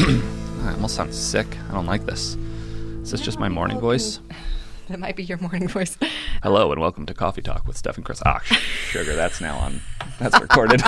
I almost sound sick. I don't like this. Is this just my morning voice? That might be your morning voice. Hello and welcome to Coffee Talk with Steph and Chris. Ah, sugar, that's now on. That's recorded.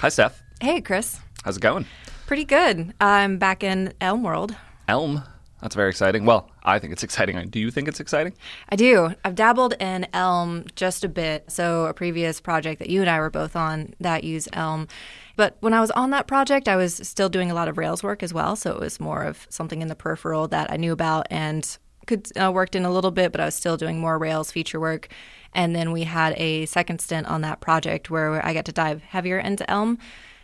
Hi, Steph. Hey, Chris. How's it going? Pretty good. I'm back in Elm World. Elm. That's very exciting. Well, I think it's exciting. Do you think it's exciting? I do. I've dabbled in Elm just a bit. So, a previous project that you and I were both on that used Elm. But when I was on that project, I was still doing a lot of Rails work as well. So, it was more of something in the peripheral that I knew about and could uh, worked in a little bit, but I was still doing more Rails feature work. And then we had a second stint on that project where I got to dive heavier into Elm.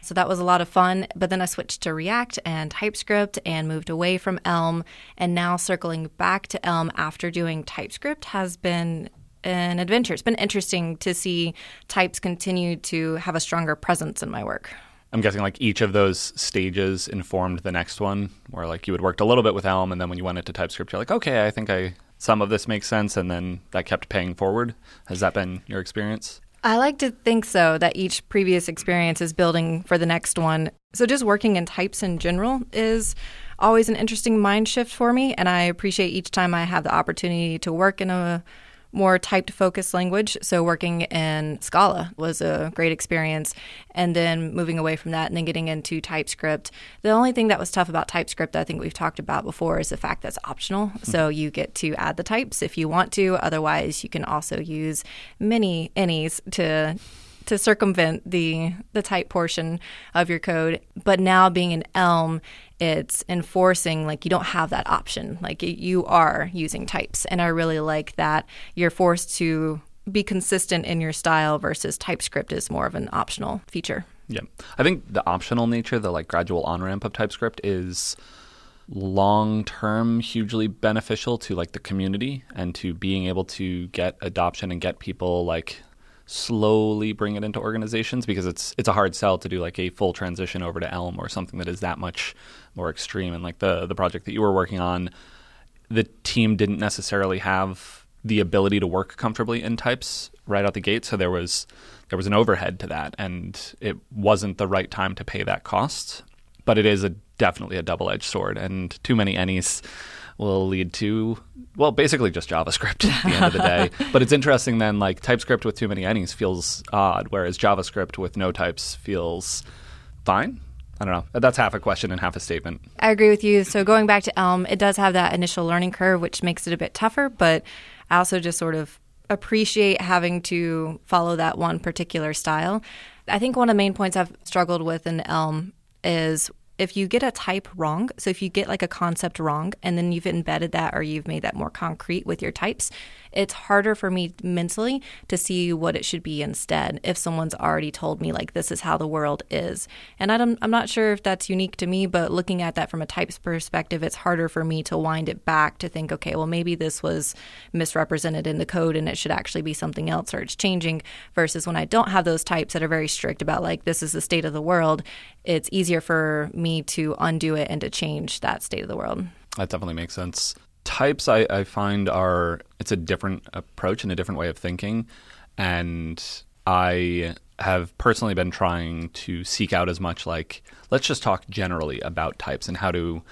So that was a lot of fun. But then I switched to React and TypeScript and moved away from Elm. And now circling back to Elm after doing TypeScript has been an adventure. It's been interesting to see types continue to have a stronger presence in my work. I'm guessing like each of those stages informed the next one, where like you had worked a little bit with Elm, and then when you went into TypeScript, you're like, okay, I think I some of this makes sense, and then that kept paying forward. Has that been your experience? I like to think so, that each previous experience is building for the next one. So, just working in types in general is always an interesting mind shift for me. And I appreciate each time I have the opportunity to work in a more typed focused language. So working in Scala was a great experience. And then moving away from that and then getting into TypeScript. The only thing that was tough about TypeScript, I think we've talked about before, is the fact that it's optional. Mm-hmm. So you get to add the types if you want to. Otherwise, you can also use many any's to to circumvent the the type portion of your code. But now being in Elm, it's enforcing like you don't have that option. Like you are using types, and I really like that you're forced to be consistent in your style versus TypeScript is more of an optional feature. Yeah, I think the optional nature, the like gradual on ramp of TypeScript is long term hugely beneficial to like the community and to being able to get adoption and get people like slowly bring it into organizations because it's it's a hard sell to do like a full transition over to Elm or something that is that much more extreme. And like the the project that you were working on, the team didn't necessarily have the ability to work comfortably in types right out the gate, so there was there was an overhead to that, and it wasn't the right time to pay that cost. But it is a definitely a double edged sword, and too many any's will lead to well, basically just JavaScript at the end of the day. but it's interesting then, like TypeScript with too many any's feels odd, whereas JavaScript with no types feels fine. I don't know. That's half a question and half a statement. I agree with you. So going back to Elm, it does have that initial learning curve, which makes it a bit tougher. But I also just sort of appreciate having to follow that one particular style. I think one of the main points I've struggled with in Elm is if you get a type wrong, so if you get like a concept wrong and then you've embedded that or you've made that more concrete with your types, it's harder for me mentally to see what it should be instead if someone's already told me like this is how the world is. And I'm, I'm not sure if that's unique to me, but looking at that from a types perspective, it's harder for me to wind it back to think, okay, well maybe this was misrepresented in the code and it should actually be something else or it's changing versus when I don't have those types that are very strict about like this is the state of the world, it's easier for me to undo it and to change that state of the world. That definitely makes sense types I, I find are it's a different approach and a different way of thinking. And i have personally been trying to seek out as much like let's just talk generally about types and how to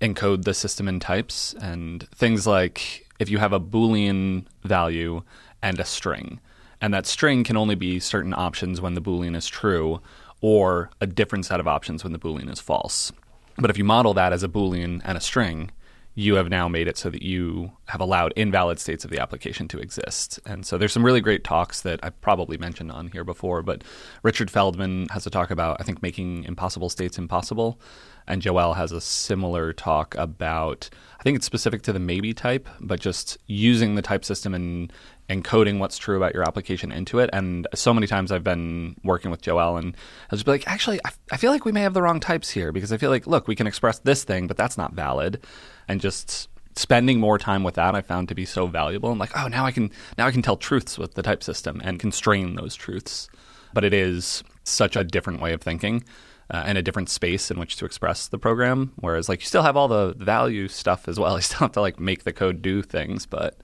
encode the system in types. And things like if you have a boolean value and a string and that string can only be certain options when the boolean is true or a different set of options when the boolean is false. But if you model that as a boolean and a string you have now made it so that you have allowed invalid states of the application to exist. And so there's some really great talks that I've probably mentioned on here before, but Richard Feldman has a talk about, I think, making impossible states impossible. And Joel has a similar talk about, I think it's specific to the maybe type, but just using the type system and encoding what's true about your application into it. And so many times I've been working with Joel and I'll just be like, actually, I, I feel like we may have the wrong types here because I feel like, look, we can express this thing, but that's not valid. And just spending more time with that I found to be so valuable. I'm like, oh, now I can now I can tell truths with the type system and constrain those truths. But it is such a different way of thinking uh, and a different space in which to express the program. Whereas, like, you still have all the value stuff as well. You still have to like make the code do things, but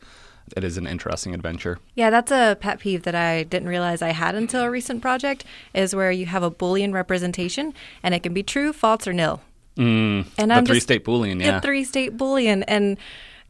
it is an interesting adventure. Yeah, that's a pet peeve that I didn't realize I had until a recent project is where you have a Boolean representation and it can be true, false, or nil. Mm, and I'm three state Boolean, yeah. three state Boolean. And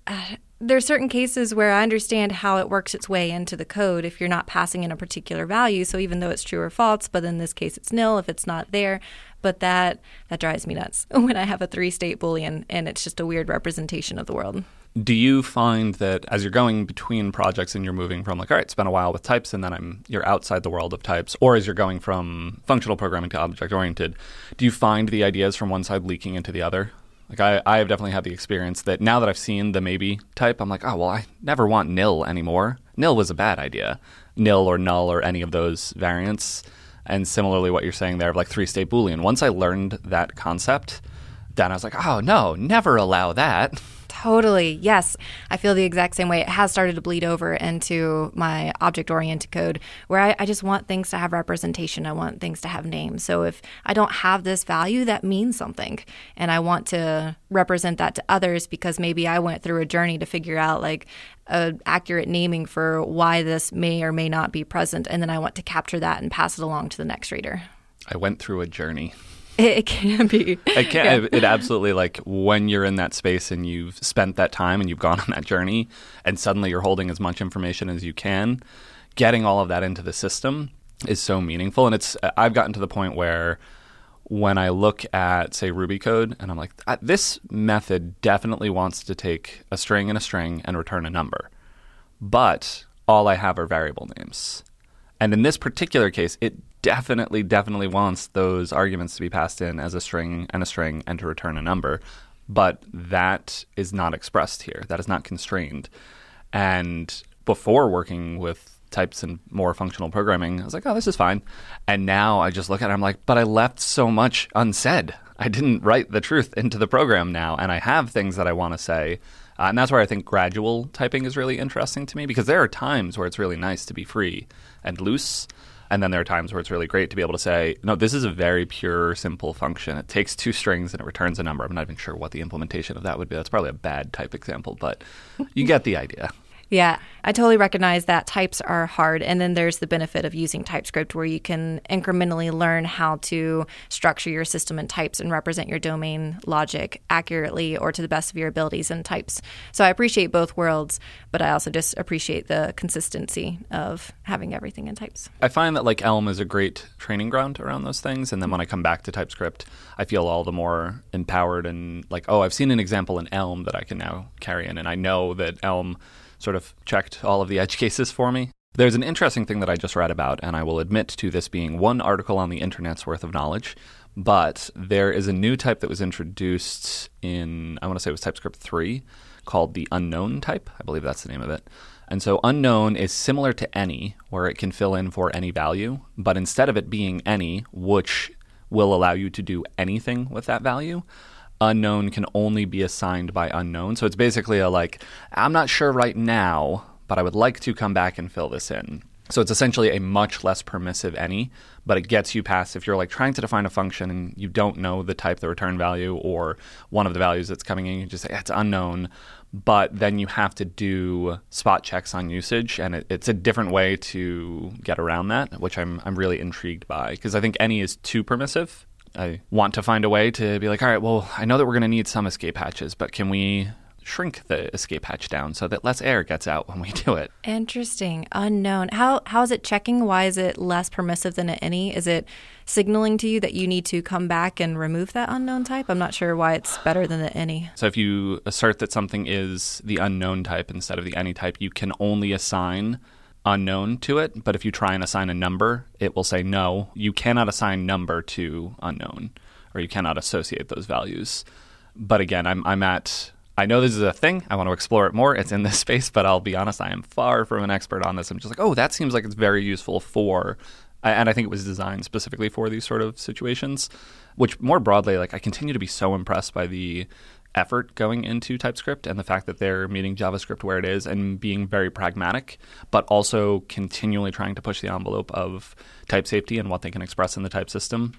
uh, there are certain cases where I understand how it works its way into the code if you're not passing in a particular value. So even though it's true or false, but in this case it's nil if it's not there. But that that drives me nuts when I have a three state boolean and it's just a weird representation of the world. Do you find that as you're going between projects and you're moving from like, all right, been a while with types, and then I'm you're outside the world of types, or as you're going from functional programming to object oriented, do you find the ideas from one side leaking into the other? Like I, I have definitely had the experience that now that I've seen the maybe type, I'm like, oh well, I never want nil anymore. Nil was a bad idea. Nil or null or any of those variants. And similarly, what you're saying there of like three state Boolean. Once I learned that concept, then I was like, oh no, never allow that. Totally. Yes. I feel the exact same way. It has started to bleed over into my object oriented code where I, I, just want things to have representation. I want things to have names. So if I don't have this value, that means something. And I want to represent that to others because maybe I went through a journey to figure out like a accurate naming for why this may or may not be present. And then I want to capture that and pass it along to the next reader. I went through a journey. It can be. It can. Yeah. It absolutely like when you're in that space and you've spent that time and you've gone on that journey, and suddenly you're holding as much information as you can. Getting all of that into the system is so meaningful, and it's. I've gotten to the point where when I look at say Ruby code, and I'm like, this method definitely wants to take a string and a string and return a number, but all I have are variable names. And in this particular case, it definitely, definitely wants those arguments to be passed in as a string and a string and to return a number. But that is not expressed here. That is not constrained. And before working with types and more functional programming, I was like, oh, this is fine. And now I just look at it, I'm like, but I left so much unsaid. I didn't write the truth into the program now, and I have things that I want to say. Uh, and that's where I think gradual typing is really interesting to me because there are times where it's really nice to be free and loose. And then there are times where it's really great to be able to say, no, this is a very pure, simple function. It takes two strings and it returns a number. I'm not even sure what the implementation of that would be. That's probably a bad type example, but you get the idea. Yeah, I totally recognize that types are hard. And then there's the benefit of using TypeScript where you can incrementally learn how to structure your system in types and represent your domain logic accurately or to the best of your abilities in types. So I appreciate both worlds, but I also just appreciate the consistency of having everything in types. I find that like Elm is a great training ground around those things. And then when I come back to TypeScript, I feel all the more empowered and like, oh, I've seen an example in Elm that I can now carry in. And I know that Elm sort of checked all of the edge cases for me. There's an interesting thing that I just read about, and I will admit to this being one article on the internet's worth of knowledge. But there is a new type that was introduced in, I want to say it was TypeScript 3, called the unknown type. I believe that's the name of it. And so unknown is similar to any, where it can fill in for any value, but instead of it being any, which will allow you to do anything with that value, unknown can only be assigned by unknown. So it's basically a like, I'm not sure right now, but I would like to come back and fill this in. So it's essentially a much less permissive any, but it gets you past if you're like trying to define a function and you don't know the type, the return value, or one of the values that's coming in, you just say it's unknown. But then you have to do spot checks on usage, and it, it's a different way to get around that, which I'm I'm really intrigued by because I think any is too permissive I want to find a way to be like, all right, well, I know that we're going to need some escape hatches, but can we shrink the escape hatch down so that less air gets out when we do it? Interesting. Unknown. How how is it checking? Why is it less permissive than an any? Is it signaling to you that you need to come back and remove that unknown type? I'm not sure why it's better than the any. So if you assert that something is the unknown type instead of the any type, you can only assign unknown to it, but if you try and assign a number, it will say no, you cannot assign number to unknown, or you cannot associate those values. But again, I'm I'm at I know this is a thing. I want to explore it more. It's in this space, but I'll be honest, I am far from an expert on this. I'm just like, oh, that seems like it's very useful for, and I think it was designed specifically for these sort of situations. Which more broadly, like I continue to be so impressed by the effort going into TypeScript and the fact that they're meeting JavaScript where it is and being very pragmatic, but also continually trying to push the envelope of type safety and what they can express in the type system.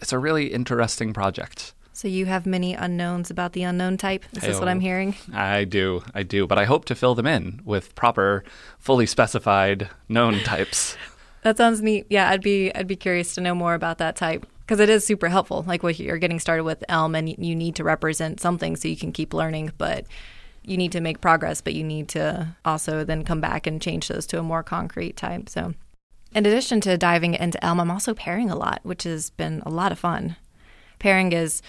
it's a really interesting project. So you have many unknowns about the unknown type. Is this what. I'm oh, hearing? I do, I do, but I hope to fill them in with proper, fully specified known types. That sounds neat. Yeah, I'd be I'd be curious to know more about that type because it is super helpful. Like what you're getting started with Elm, and you need to represent something so you can keep learning, but you need to make progress. But you need to also then come back and change those to a more concrete type. So, in addition to diving into Elm, I'm also pairing a lot, which has been a lot of fun. Pairing is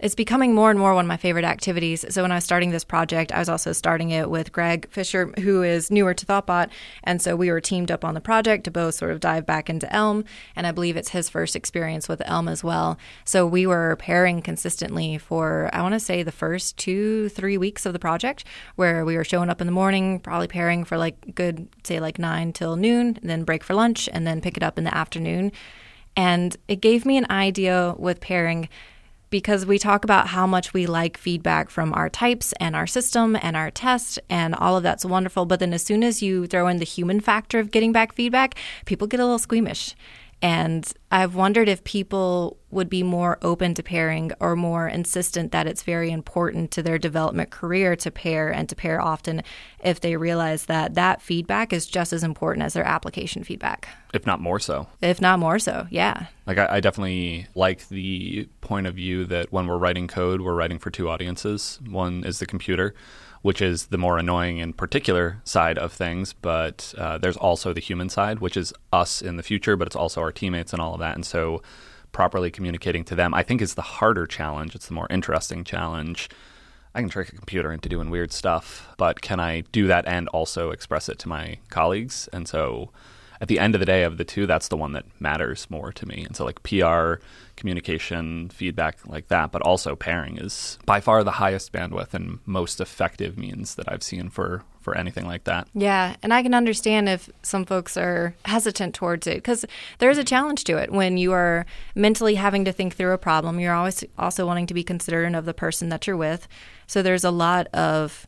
it's becoming more and more one of my favorite activities. So when I was starting this project, I was also starting it with Greg Fisher, who is newer to Thoughtbot, and so we were teamed up on the project to both sort of dive back into Elm, and I believe it's his first experience with Elm as well. So we were pairing consistently for I want to say the first two three weeks of the project, where we were showing up in the morning, probably pairing for like good say like nine till noon, then break for lunch, and then pick it up in the afternoon. And it gave me an idea with pairing because we talk about how much we like feedback from our types and our system and our test, and all of that's wonderful. But then as soon as you throw in the human factor of getting back feedback, people get a little squeamish. And I've wondered if people would be more open to pairing or more insistent that it's very important to their development career to pair and to pair often if they realize that that feedback is just as important as their application feedback, If not more so. if not more so. Yeah. Like I, I definitely like the point of view that when we're writing code, we're writing for two audiences. One is the computer, which is the more annoying and particular side of things, but uh, there's also the human side, which is us in the future, but it's also our teammates and all of that. And so, properly communicating to them, I think, is the harder challenge. It's the more interesting challenge. I can trick a computer into doing weird stuff, but can I do that and also express it to my colleagues? And so, at the end of the day of the two, that's the one that matters more to me. And so, like PR, communication, feedback, like that, but also pairing is by far the highest bandwidth and most effective means that I've seen for for anything like that. Yeah, and I can understand if some folks are hesitant towards it because there's a challenge to it when you are mentally having to think through a problem. You're always also wanting to be considerate of the person that you're with. So there's a lot of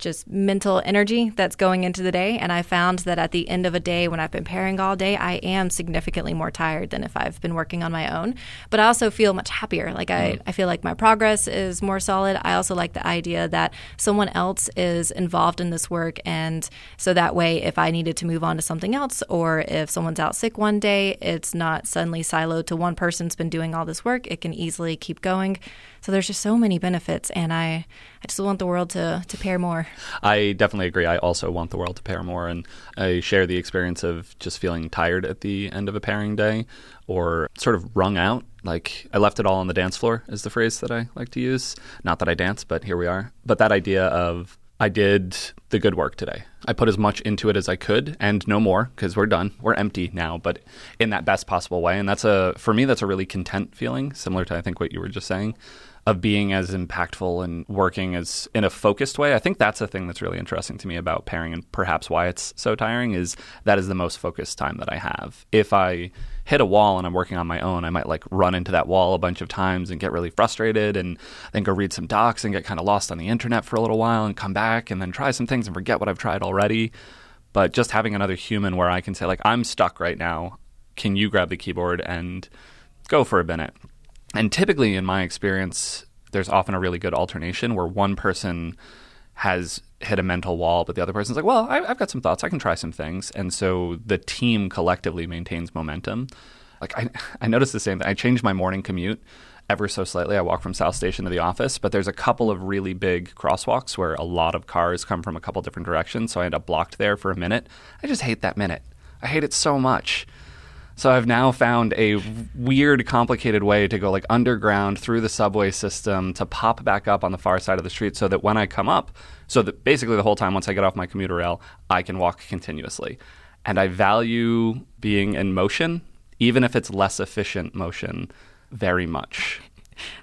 just mental energy that's going into the day. And I found that at the end of a day, when I've been pairing all day, I am significantly more tired than if I've been working on my own. But I also feel much happier. Like I, mm. I feel like my progress is more solid. I also like the idea that someone else is involved in this work. And so that way, if I needed to move on to something else, or if someone's out sick one day, it's not suddenly siloed to one person's been doing all this work. It can easily keep going. So there's just so many benefits. And I, I just want the world to, to pair more. I definitely agree. I also want the world to pair more, and I share the experience of just feeling tired at the end of a pairing day, or sort of wrung out. Like I left it all on the dance floor is the phrase that I like to use. Not that I dance, but here we are. But that idea of I did the good work today. I put as much into it as I could and no more because we're done. We're empty now, but in that best possible way. And that's a, for me, that's a really content feeling, similar to I think what you were just saying of being as impactful and working as in a focused way. I think that's a thing that's really interesting to me about pairing and perhaps why it's so tiring is that is the most focused time that I have. If I hit a wall and I'm working on my own, I might like run into that wall a bunch of times and get really frustrated and then go read some docs and get kind of lost on the internet for a little while and come back and then try some things and forget what I've tried already. But just having another human where I can say like I'm stuck right now, can you grab the keyboard and go for a minute? And typically, in my experience, there's often a really good alternation where one person has hit a mental wall, but the other person's like, well, I, I've got some thoughts. I can try some things. And so the team collectively maintains momentum. Like, I, I noticed the same thing. I changed my morning commute ever so slightly. I walk from South Station to the office, but there's a couple of really big crosswalks where a lot of cars come from a couple different directions. So I end up blocked there for a minute. I just hate that minute. I hate it so much. So I've now found a weird, complicated way to go like underground through the subway system to pop back up on the far side of the street so that when I come up, so that basically the whole time once I get off my commuter rail, I can walk continuously. And I value being in motion, even if it's less efficient motion, very much.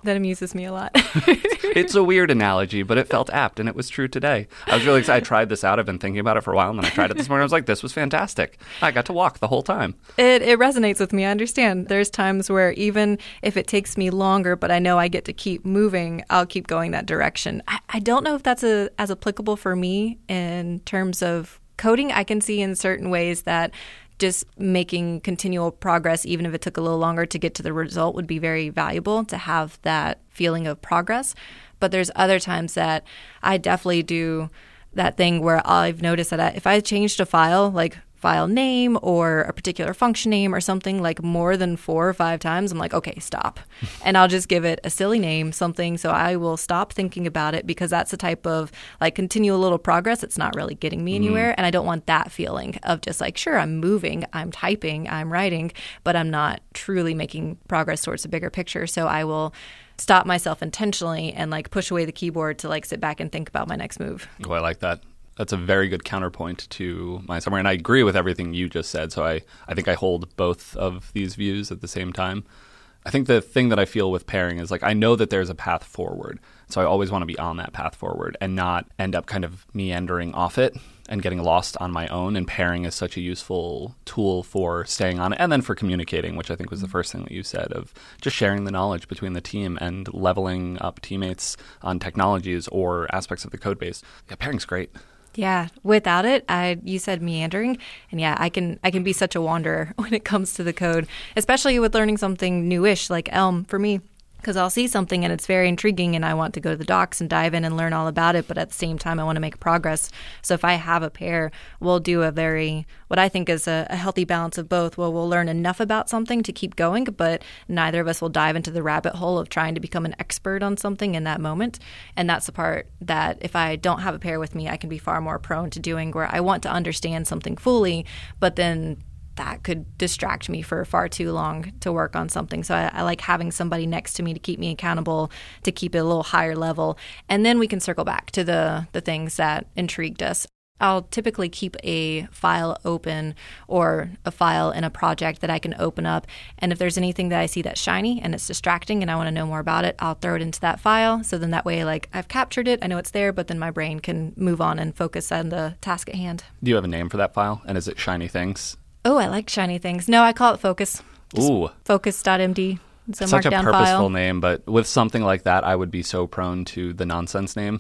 That amuses me a lot. It's a weird analogy, but it felt apt and it was true today. I was really excited. I tried this out. I've been thinking about it for a while, and then I tried it this morning. I was like, this was fantastic. I got to walk the whole time. It, it resonates with me. I understand. There's times where even if it takes me longer, but I know I get to keep moving, I'll keep going that direction. I, I don't know if that's a, as applicable for me in terms of coding. I can see in certain ways that just making continual progress, even if it took a little longer to get to the result, would be very valuable to have that feeling of progress. But there's other times that I definitely do that thing where I've noticed that if I changed a file, like file name or a particular function name or something like more than four or five times, I'm like, okay, stop. and I'll just give it a silly name, something. So I will stop thinking about it because that's the type of like continual little progress. It's not really getting me anywhere. Mm. And I don't want that feeling of just like, sure, I'm moving, I'm typing, I'm writing, but I'm not truly making progress towards a bigger picture. So I will stop myself intentionally and like push away the keyboard to like sit back and think about my next move. Oh, I like that that's a very good counterpoint to my summary, and I agree with everything you just said. So I, I think I hold both of these views at the same time. I think the thing that I feel with pairing is like I know that there's a path forward, so I always want to be on that path forward and not end up kind of meandering off it and getting lost on my own. And pairing is such a useful tool for staying on it and then for communicating, which I think was the first thing that you said of just sharing the knowledge between the team and leveling up teammates on technologies or aspects of the code base. Yeah, pairing's great. Yeah, without it, I you said meandering, and yeah, I can I can be such a wanderer when it comes to the code, especially with learning something newish like Elm. For me because I'll see something and it's very intriguing and I want to go to the docs and dive in and learn all about it. But at the same time, I want to make progress. So if I have a pair, we'll do a very, what I think is a, a healthy balance of both. Well, we'll learn enough about something to keep going, but neither of us will dive into the rabbit hole of trying to become an expert on something in that moment. And that's the part that if I don't have a pair with me, I can be far more prone to doing where I want to understand something fully, but then that could distract me for far too long to work on something. So I, I, like having somebody next to me to keep me accountable, to keep it a little higher level, and then we can circle back to the the things that intrigued us. I'll typically keep a file open or a file in a project that I can open up. And if there's anything that I see that's shiny and it's distracting and I want to know more about it, I'll throw it into that file. So then that way, like I've captured it, I know it's there, but then my brain can move on and focus on the task at hand. Do you have a name for that file? And is it shiny things? Oh, I like shiny things. No, I call it Focus. Just Ooh. Focus.md. It's a Such a purposeful file. name, but with something like that, I would be so prone to the nonsense name.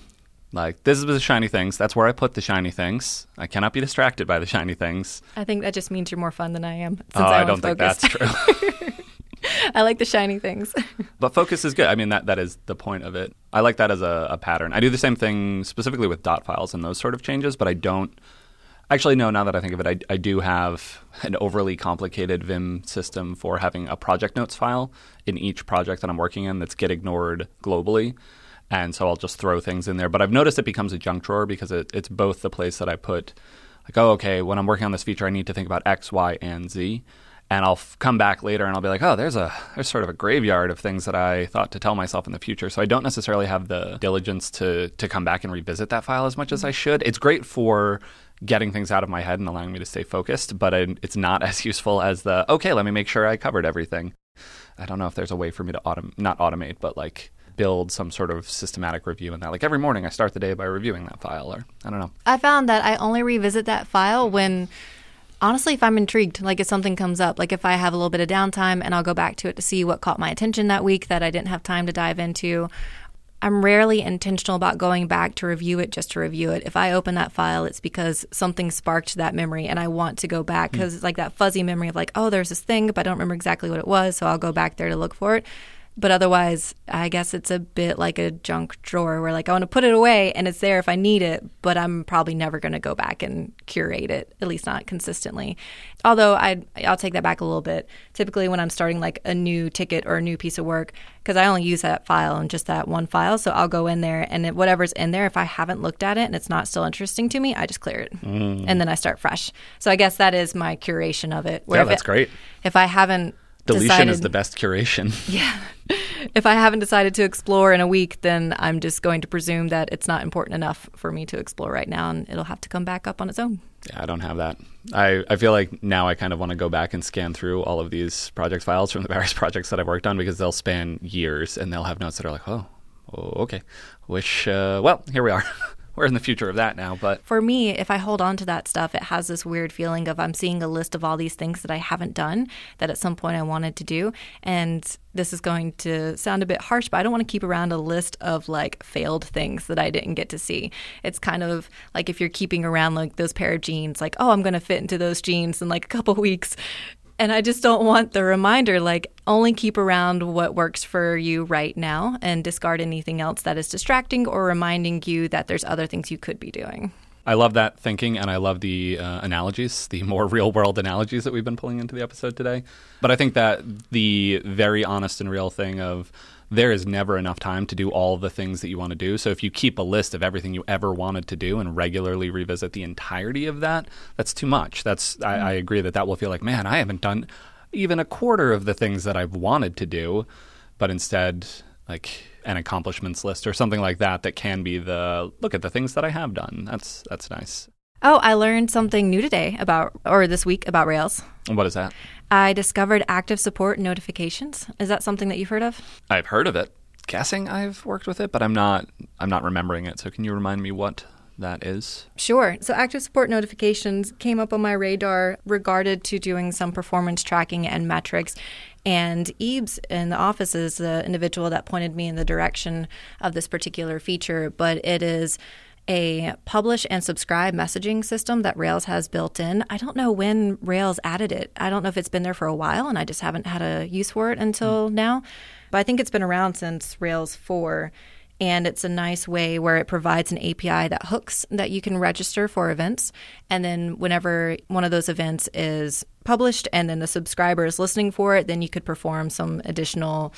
Like, this is the shiny things. That's where I put the shiny things. I cannot be distracted by the shiny things. I think that just means you're more fun than I am. oh, I, I don't think that's true. I like the shiny things. but focus is good. I mean, that, that is the point of it. I like that as a, a pattern. I do the same thing specifically with dot files and those sort of changes, but I don't Actually, no, now that I think of it, I, I do have an overly complicated Vim system for having a project notes file in each project that I'm working in that's get ignored globally. And so I'll just throw things in there. But I've noticed it becomes a junk drawer because it, it's both the place that I put, like, oh, okay, when I'm working on this feature, I need to think about X, Y, and Z. And I'll f- come back later and I'll be like, oh, there's a there's sort of a graveyard of things that I thought to tell myself in the future. So I don't necessarily have the diligence to to come back and revisit that file as much as mm-hmm. I should. It's great for getting things out of my head and allowing me to stay focused, but it's not as useful as the, okay, let me make sure I covered everything. I don't know if there's a way for me to autom- not automate, but like build some sort of systematic review in that. Like every morning I start the day by reviewing that file or I don't know. I found that I only revisit that file when honestly if I'm intrigued, like if something comes up, like if I have a little bit of downtime and I'll go back to it to see what caught my attention that week that I didn't have time to dive into I'm rarely intentional about going back to review it just to review it. If I open that file, it's because something sparked that memory and I want to go back because mm. it's like that fuzzy memory of like, oh, there's this thing, but I don't remember exactly what it was. So I'll go back there to look for it. But otherwise, I guess it's a bit like a junk drawer where like I want to put it away and it's there if I need it, but I'm probably never going to go back and curate it, at least not consistently. Although I I'll take that back a little bit. Typically when I'm starting like a new ticket or a new piece of work, because I only use that file and just that one file, so I'll go in there and whatever's in there, if I haven't looked at it and it's not still interesting to me, I just clear it mm. and then I start fresh. So I guess that is my curation of it. yeah, that's it, great. If I haven't deletion decided, is the best curation. Yeah. If I haven't decided to explore in a week, then I'm just going to presume that it's not important enough for me to explore right now and it'll have to come back up on its own. Yeah, I don't have that. I, I feel like now I kind of want to go back and scan through all of these project files from the various projects that I've worked on because they'll span years and they'll have notes that are like, oh, oh okay. which, uh, well, here we are. we're in the future of that now. But for me, if I hold on to that stuff, it has this weird feeling of I'm seeing a list of all these things that I haven't done that at some point I wanted to do. And this is going to sound a bit harsh, but I don't want to keep around a list of like failed things that I didn't get to see. It's kind of like if you're keeping around like those pair of jeans, like, oh, I'm going to fit into those jeans in like a couple weeks. And I just don't want the reminder like only keep around what works for you right now and discard anything else that is distracting or reminding you that there's other things you could be doing. I love that thinking, and I love the uh, analogies, the more real world analogies that we've been pulling into the episode today. But I think that the very honest and real thing of there is never enough time to do all the things that you want to do. So if you keep a list of everything you ever wanted to do and regularly revisit the entirety of that, that's too much. That's I, I mm-hmm. agree that that will feel like, man, I haven't done even a quarter of the things that I've wanted to do, but instead, like an accomplishments list or something like that, that can be the look at the things that I have done. That's that's nice. Oh, I learned something new today about, or this week about Rails. And what is that? I discovered active support notifications. Is that something that you've heard of? I've heard of it. Guessing I've worked with it, but I'm not I'm not remembering it. So can you remind me what that is? Sure. So active support notifications came up on my radar regarded to doing some performance tracking and metrics. And Ebes in the office is the individual that pointed me in the direction of this particular feature, but it is a publish and subscribe messaging system that Rails has built in. I don't know when Rails added it. I don't know if it's been there for a while and I just haven't had a use for it until mm. now. But I think it's been around since Rails 4 and it's a nice way where it provides an API that hooks that you can register for events. And then whenever one of those events is published and then the subscriber is listening for it, then you could perform some additional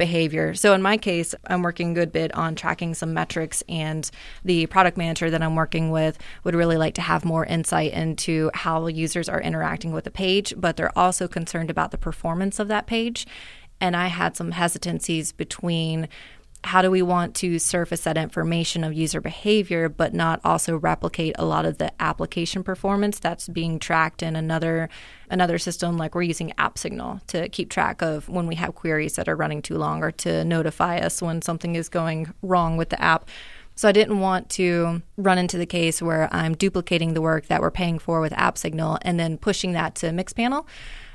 behavior. So in my case, I'm working a good bit on tracking some metrics, and the product manager that I'm working with would really like to have more insight into how users are interacting with the page, but they're also concerned about the performance of that page. And I had some hesitancies between how do we want to surface that information of user behavior but not also replicate a lot of the application performance that's being tracked in another another system like we're using AppSignal to keep track of when we have queries that are running too long or to notify us when something is going wrong with the app so I didn't want to run into the case where I'm duplicating the work that we're paying for with AppSignal and then pushing that to Mixpanel.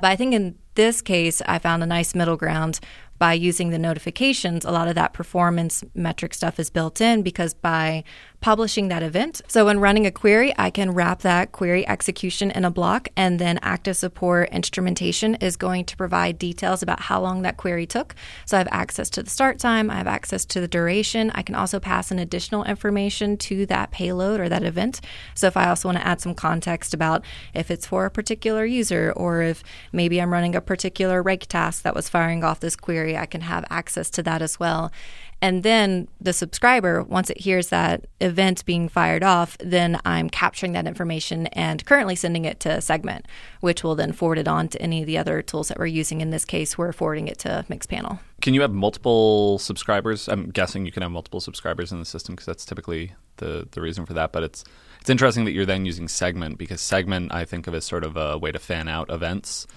But I think in this case, I found a nice middle ground by using the notifications, a lot of that performance metric stuff is built in because by publishing that event, so when running a query, I can wrap that query execution in a block, and then active support instrumentation is going to provide details about how long that query took. So I have access to the start time, I have access to the duration. I can also pass in additional information to that payload or that event. So if I also want to add some context about if it's for a particular user or if maybe I'm running a particular rake task that was firing off this query I can have access to that as well. And then the subscriber, once it hears that event being fired off, then I'm capturing that information and currently sending it to Segment, which will then forward it on to any of the other tools that we're using. In this case, we're forwarding it to Mixpanel. Can you have multiple subscribers? I'm guessing you can have multiple subscribers in the system because that's typically the, the reason for that. But it's it's interesting that you're then using Segment because Segment I think of as sort of a way to fan out events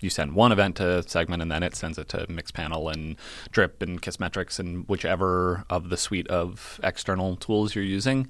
you send one event to segment and then it sends it to Mixpanel and drip and kissmetrics and whichever of the suite of external tools you're using.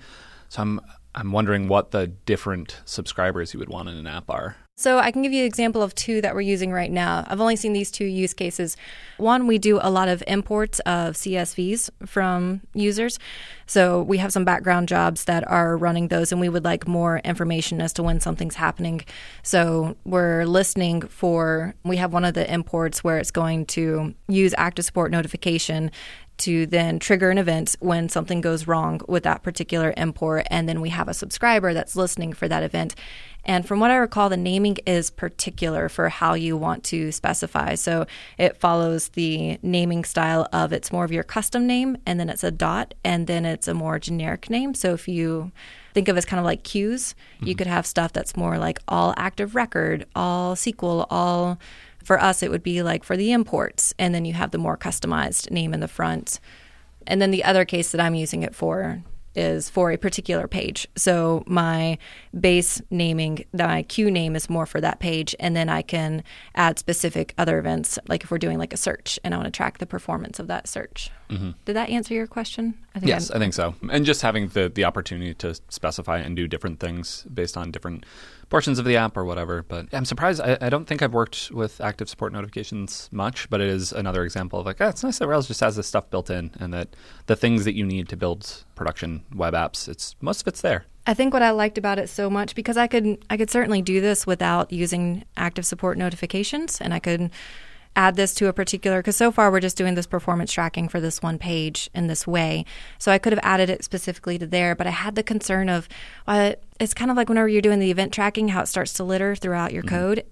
So i'm i'm wondering what the different subscribers you would want in an app are so I can give you an example of two that we're using right now. I've only seen these two use cases. One, we do a lot of imports of CSVs from users. So we have some background jobs that are running those, and we would like more information as to when something's happening. So we're listening for, we have one of the imports where it's going to use active support notification to then trigger an event when something goes wrong with that particular import. And then we have a subscriber that's listening for that event. And from what I recall, the naming is particular for how you want to specify. So it follows the naming style of it's more of your custom name, and then it's a dot, and then it's a more generic name. So if you think of as kind of like queues, mm-hmm. you could have stuff that's more like all active record, all SQL, all. For us, it would be like for the imports, and then you have the more customized name in the front. And then the other case that I'm using it for is for a particular page. So my base naming, my queue name is more for that page, and then I can add specific other events, like if we're doing like a search and I want to track the performance of that search. Mm-hmm. Did that answer your question? I think yes, I'm, I think so. And just having the the opportunity to specify and do different things based on different portions of the app or whatever. But I'm surprised. I, I, don't think I've worked with active support notifications much, but it is another example of like, oh, it's nice that Rails just has this stuff built in, and that the things that you need to build production web apps, it's most of it's there. I think what I liked about it so much because I could I could certainly do this without using active support notifications, and I could add this to a particular because so far we're just doing this performance tracking for this one page in this way so i could have added it specifically to there but i had the concern of well, it's kind of like whenever you're doing the event tracking how it starts to litter throughout your mm-hmm. code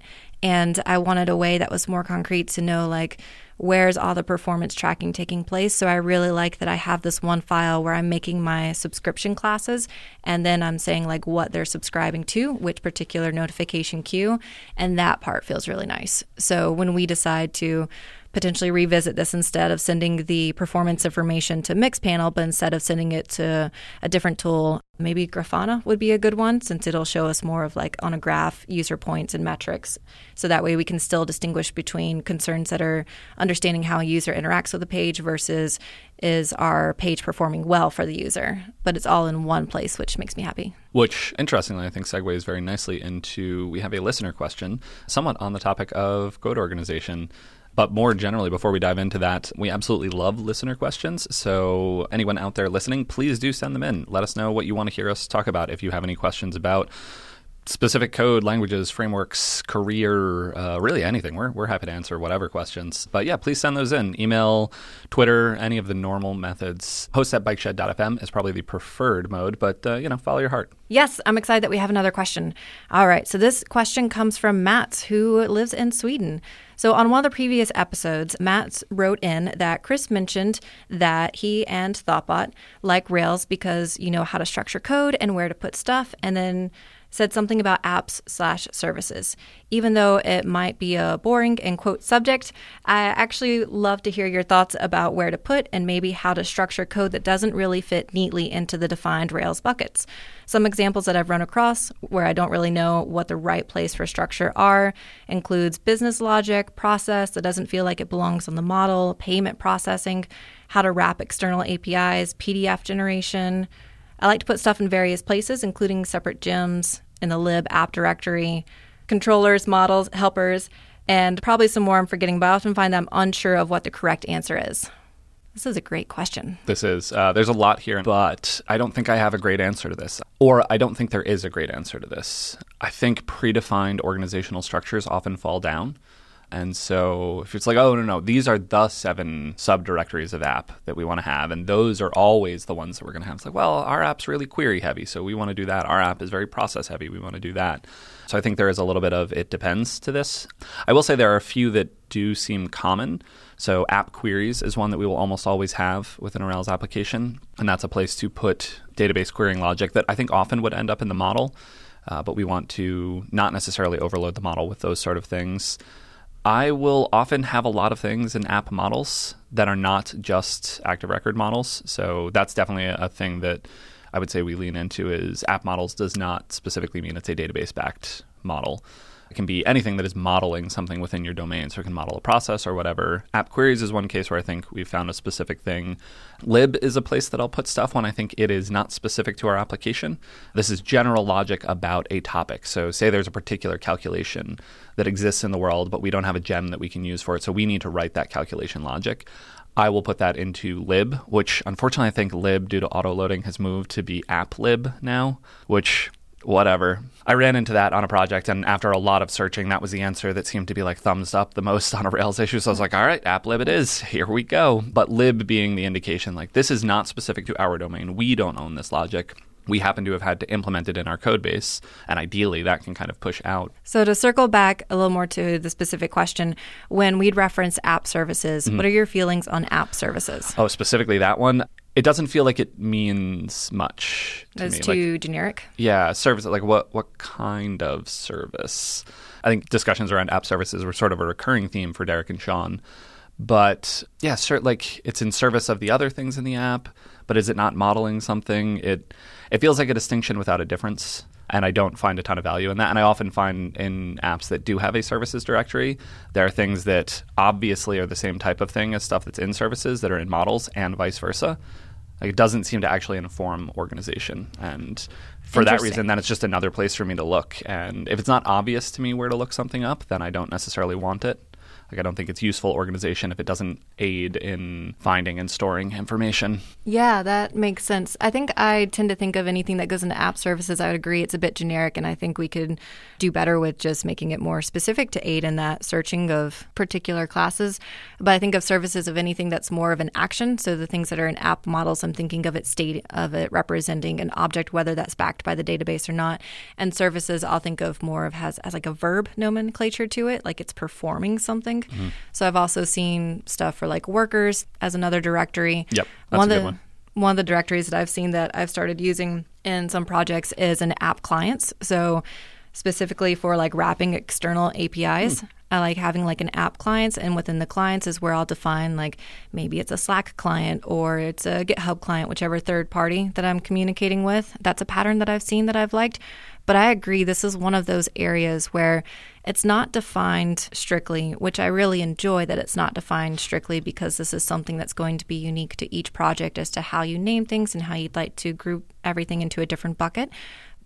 and i wanted a way that was more concrete to know like where's all the performance tracking taking place. So I really like that I have this one file where I'm making my subscription classes and then I'm saying like what they're subscribing to, which particular notification queue, and that part feels really nice. So when we decide to potentially revisit this instead of sending the performance information to Mixpanel, but instead of sending it to a different tool, maybe Grafana would be a good one since it'll show us more of like on a graph user points and metrics. So that way we can still distinguish between concerns that are understanding how a user interacts with the page versus is our page performing well for the user. But it's all in one place, which makes me happy. Which, interestingly, I think segues very nicely into we have a listener question, somewhat on the topic of code organization. But more generally, before we dive into that, we absolutely love listener questions. So, anyone out there listening, please do send them in. Let us know what you want to hear us talk about if you have any questions about specific code, languages, frameworks, career, uh, really anything. We're, we're happy to answer whatever questions. But yeah, please send those in. Email, Twitter, any of the normal methods. Host at bikeshed.fm is probably the preferred mode, but uh, you know, follow your heart. Yes, I'm excited that we have another question. All right, so this question comes from Matt, who lives in Sweden. So, on one of the previous episodes, Matt wrote in that Chris mentioned that he and Thoughtbot like Rails because you know how to structure code and where to put stuff, and then said something about apps slash services. Even though it might be a boring and quote subject, I actually love to hear your thoughts about where to put and maybe how to structure code that doesn't really fit neatly into the defined Rails buckets. Some examples that I've run across where I don't really know what the right place for structure are includes business logic, process that doesn't feel like it belongs on the model, payment processing, how to wrap external APIs, PDF generation. I like to put stuff in various places, including separate gems, in the lib app directory, controllers, models, helpers, and probably some more I'm forgetting, but I often find I'm unsure of what the correct answer is. This is a great question. This is. Uh, there's a lot here, but I don't think I have a great answer to this, or I don't think there is a great answer to this. I think predefined organizational structures often fall down. And so if it's like, oh, no, no, these are the seven subdirectories of app that we want to have, and those are always the ones that we're going to have. It's like, well, our app's really query heavy, so we want to do that. Our app is very process heavy, we want to do that. So I think there is a little bit of it depends to this. I will say there are a few that do seem common. So app queries is one that we will almost always have within a Rails application, and that's a place to put database querying logic that I think often would end up in the model. Uh, but we want to not necessarily overload the model with those sort of things. I will often have a lot of things in app models that are not just active record models. So that's definitely a, thing that I would say we lean into is app models does not specifically mean it's a database backed model. It can be anything that is modeling something within your domain. So it can model a process or whatever. App queries is one case where I think we've found a specific thing. Lib is a place that I'll put stuff when I think it is not specific to our application. This is general logic about a topic. So say there's a particular calculation that exists in the world, but we don't have a gem that we can use for it. So we need to write that calculation logic. I will put that into lib, which unfortunately I think lib, due to auto loading, has moved to be app lib now, which whatever. I ran into that on a project, and after a lot of searching, that was the answer that seemed to be like thumbs up the most on a Rails issue. So I was like, all right, applib it is. Here we go. But lib being the indication, like this is not specific to our domain. We don't own this logic. We happen to have had to implement it in our code base, and ideally that can kind of push out. So, to circle back a little more to the specific question, when we'd reference app services, mm-hmm. what are your feelings on app services? Oh, specifically that one it doesn't feel like it means much to it's me. too like, generic. Yeah, service. Like what? What kind of service? I think discussions around app services were sort of a recurring theme for Derek and Sean. But yeah, sure, like it's in service of the other things in the app. But is it not modeling something? It it feels like a distinction without a difference. And I don't find a ton of value in that. And I often find in apps that do have a services directory, there are things that obviously are the same type of thing as stuff that's in services that are in models, and vice versa. Like it doesn't seem to actually inform organization, and for that reason, then it's just another place for me to look. And if it's not obvious to me where to look something up, then I don't necessarily want it. Like I don't think it's useful organization if it doesn't aid in finding and storing information. Yeah, that makes sense. I think I tend to think of anything that goes into app services. I would agree it's a bit generic, and I think we could do better with just making it more specific to aid in that searching of particular classes. But I think of services of anything that's more of an action. So the things that are in app models, I'm thinking of it state of it representing an object, whether that's backed by the database or not. And services, I'll think of more of has as like a verb nomenclature to it, like it's performing something. Mm-hmm. So I've also seen stuff for like workers as another directory. Yep, that's one a good the, one. One of the directories that I've seen that I've started using in some projects is an app clients. So specifically for like wrapping external APIs. Mm. I like having like an app clients, and within the clients is where I'll define like maybe it's a Slack client or it's a GitHub client, whichever third party that I'm communicating with. That's a pattern that I've seen that I've liked. But I agree, this is one of those areas where it's not defined strictly, which I really enjoy that it's not defined strictly because this is something that's going to be unique to each project as to how you name things and how you'd like to group everything into a different bucket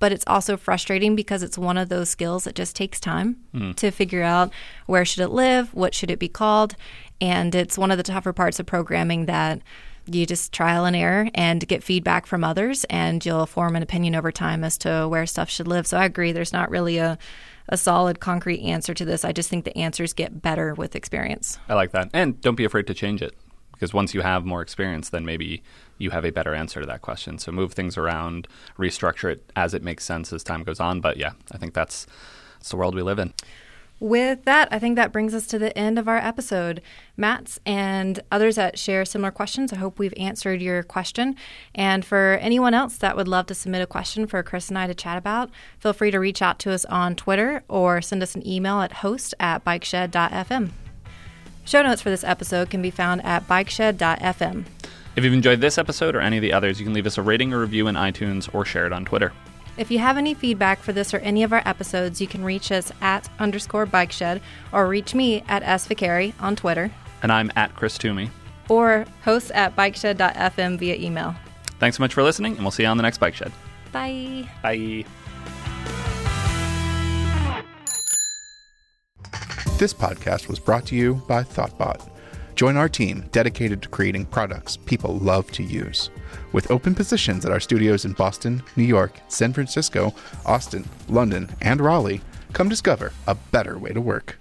but it's also frustrating because it's one of those skills that just takes time mm. to figure out where should it live, what should it be called, and it's one of the tougher parts of programming that you just trial and error and get feedback from others and you'll form an opinion over time as to where stuff should live. So I agree there's not really a a solid concrete answer to this. I just think the answers get better with experience. I like that. And don't be afraid to change it because once you have more experience, then maybe you have a better answer to that question. So move things around, restructure it as it makes sense as time goes on. But yeah, I think that's, that's the world we live in. With that, I think that brings us to the end of our episode. Matt's and others that share similar questions, I hope we've answered your question. And for anyone else that would love to submit a question for Chris and I to chat about, feel free to reach out to us on Twitter or send us an email at host at bikeshed.fm. Show notes for this episode can be found at bikeshed.fm. If you've enjoyed this episode or any of the others, you can leave us a rating or review in iTunes or share it on Twitter. If you have any feedback for this or any of our episodes, you can reach us at underscore bike shed or reach me at sviccari on Twitter. And I'm at Chris Toomey. Or host at bikeshed.fm via email. Thanks so much for listening, and we'll see you on the next Bike Shed. Bye. Bye. This podcast was brought to you by Thoughtbot. Join our team dedicated to creating products people love to use. With open positions at our studios in Boston, New York, San Francisco, Austin, London, and Raleigh, come discover a better way to work.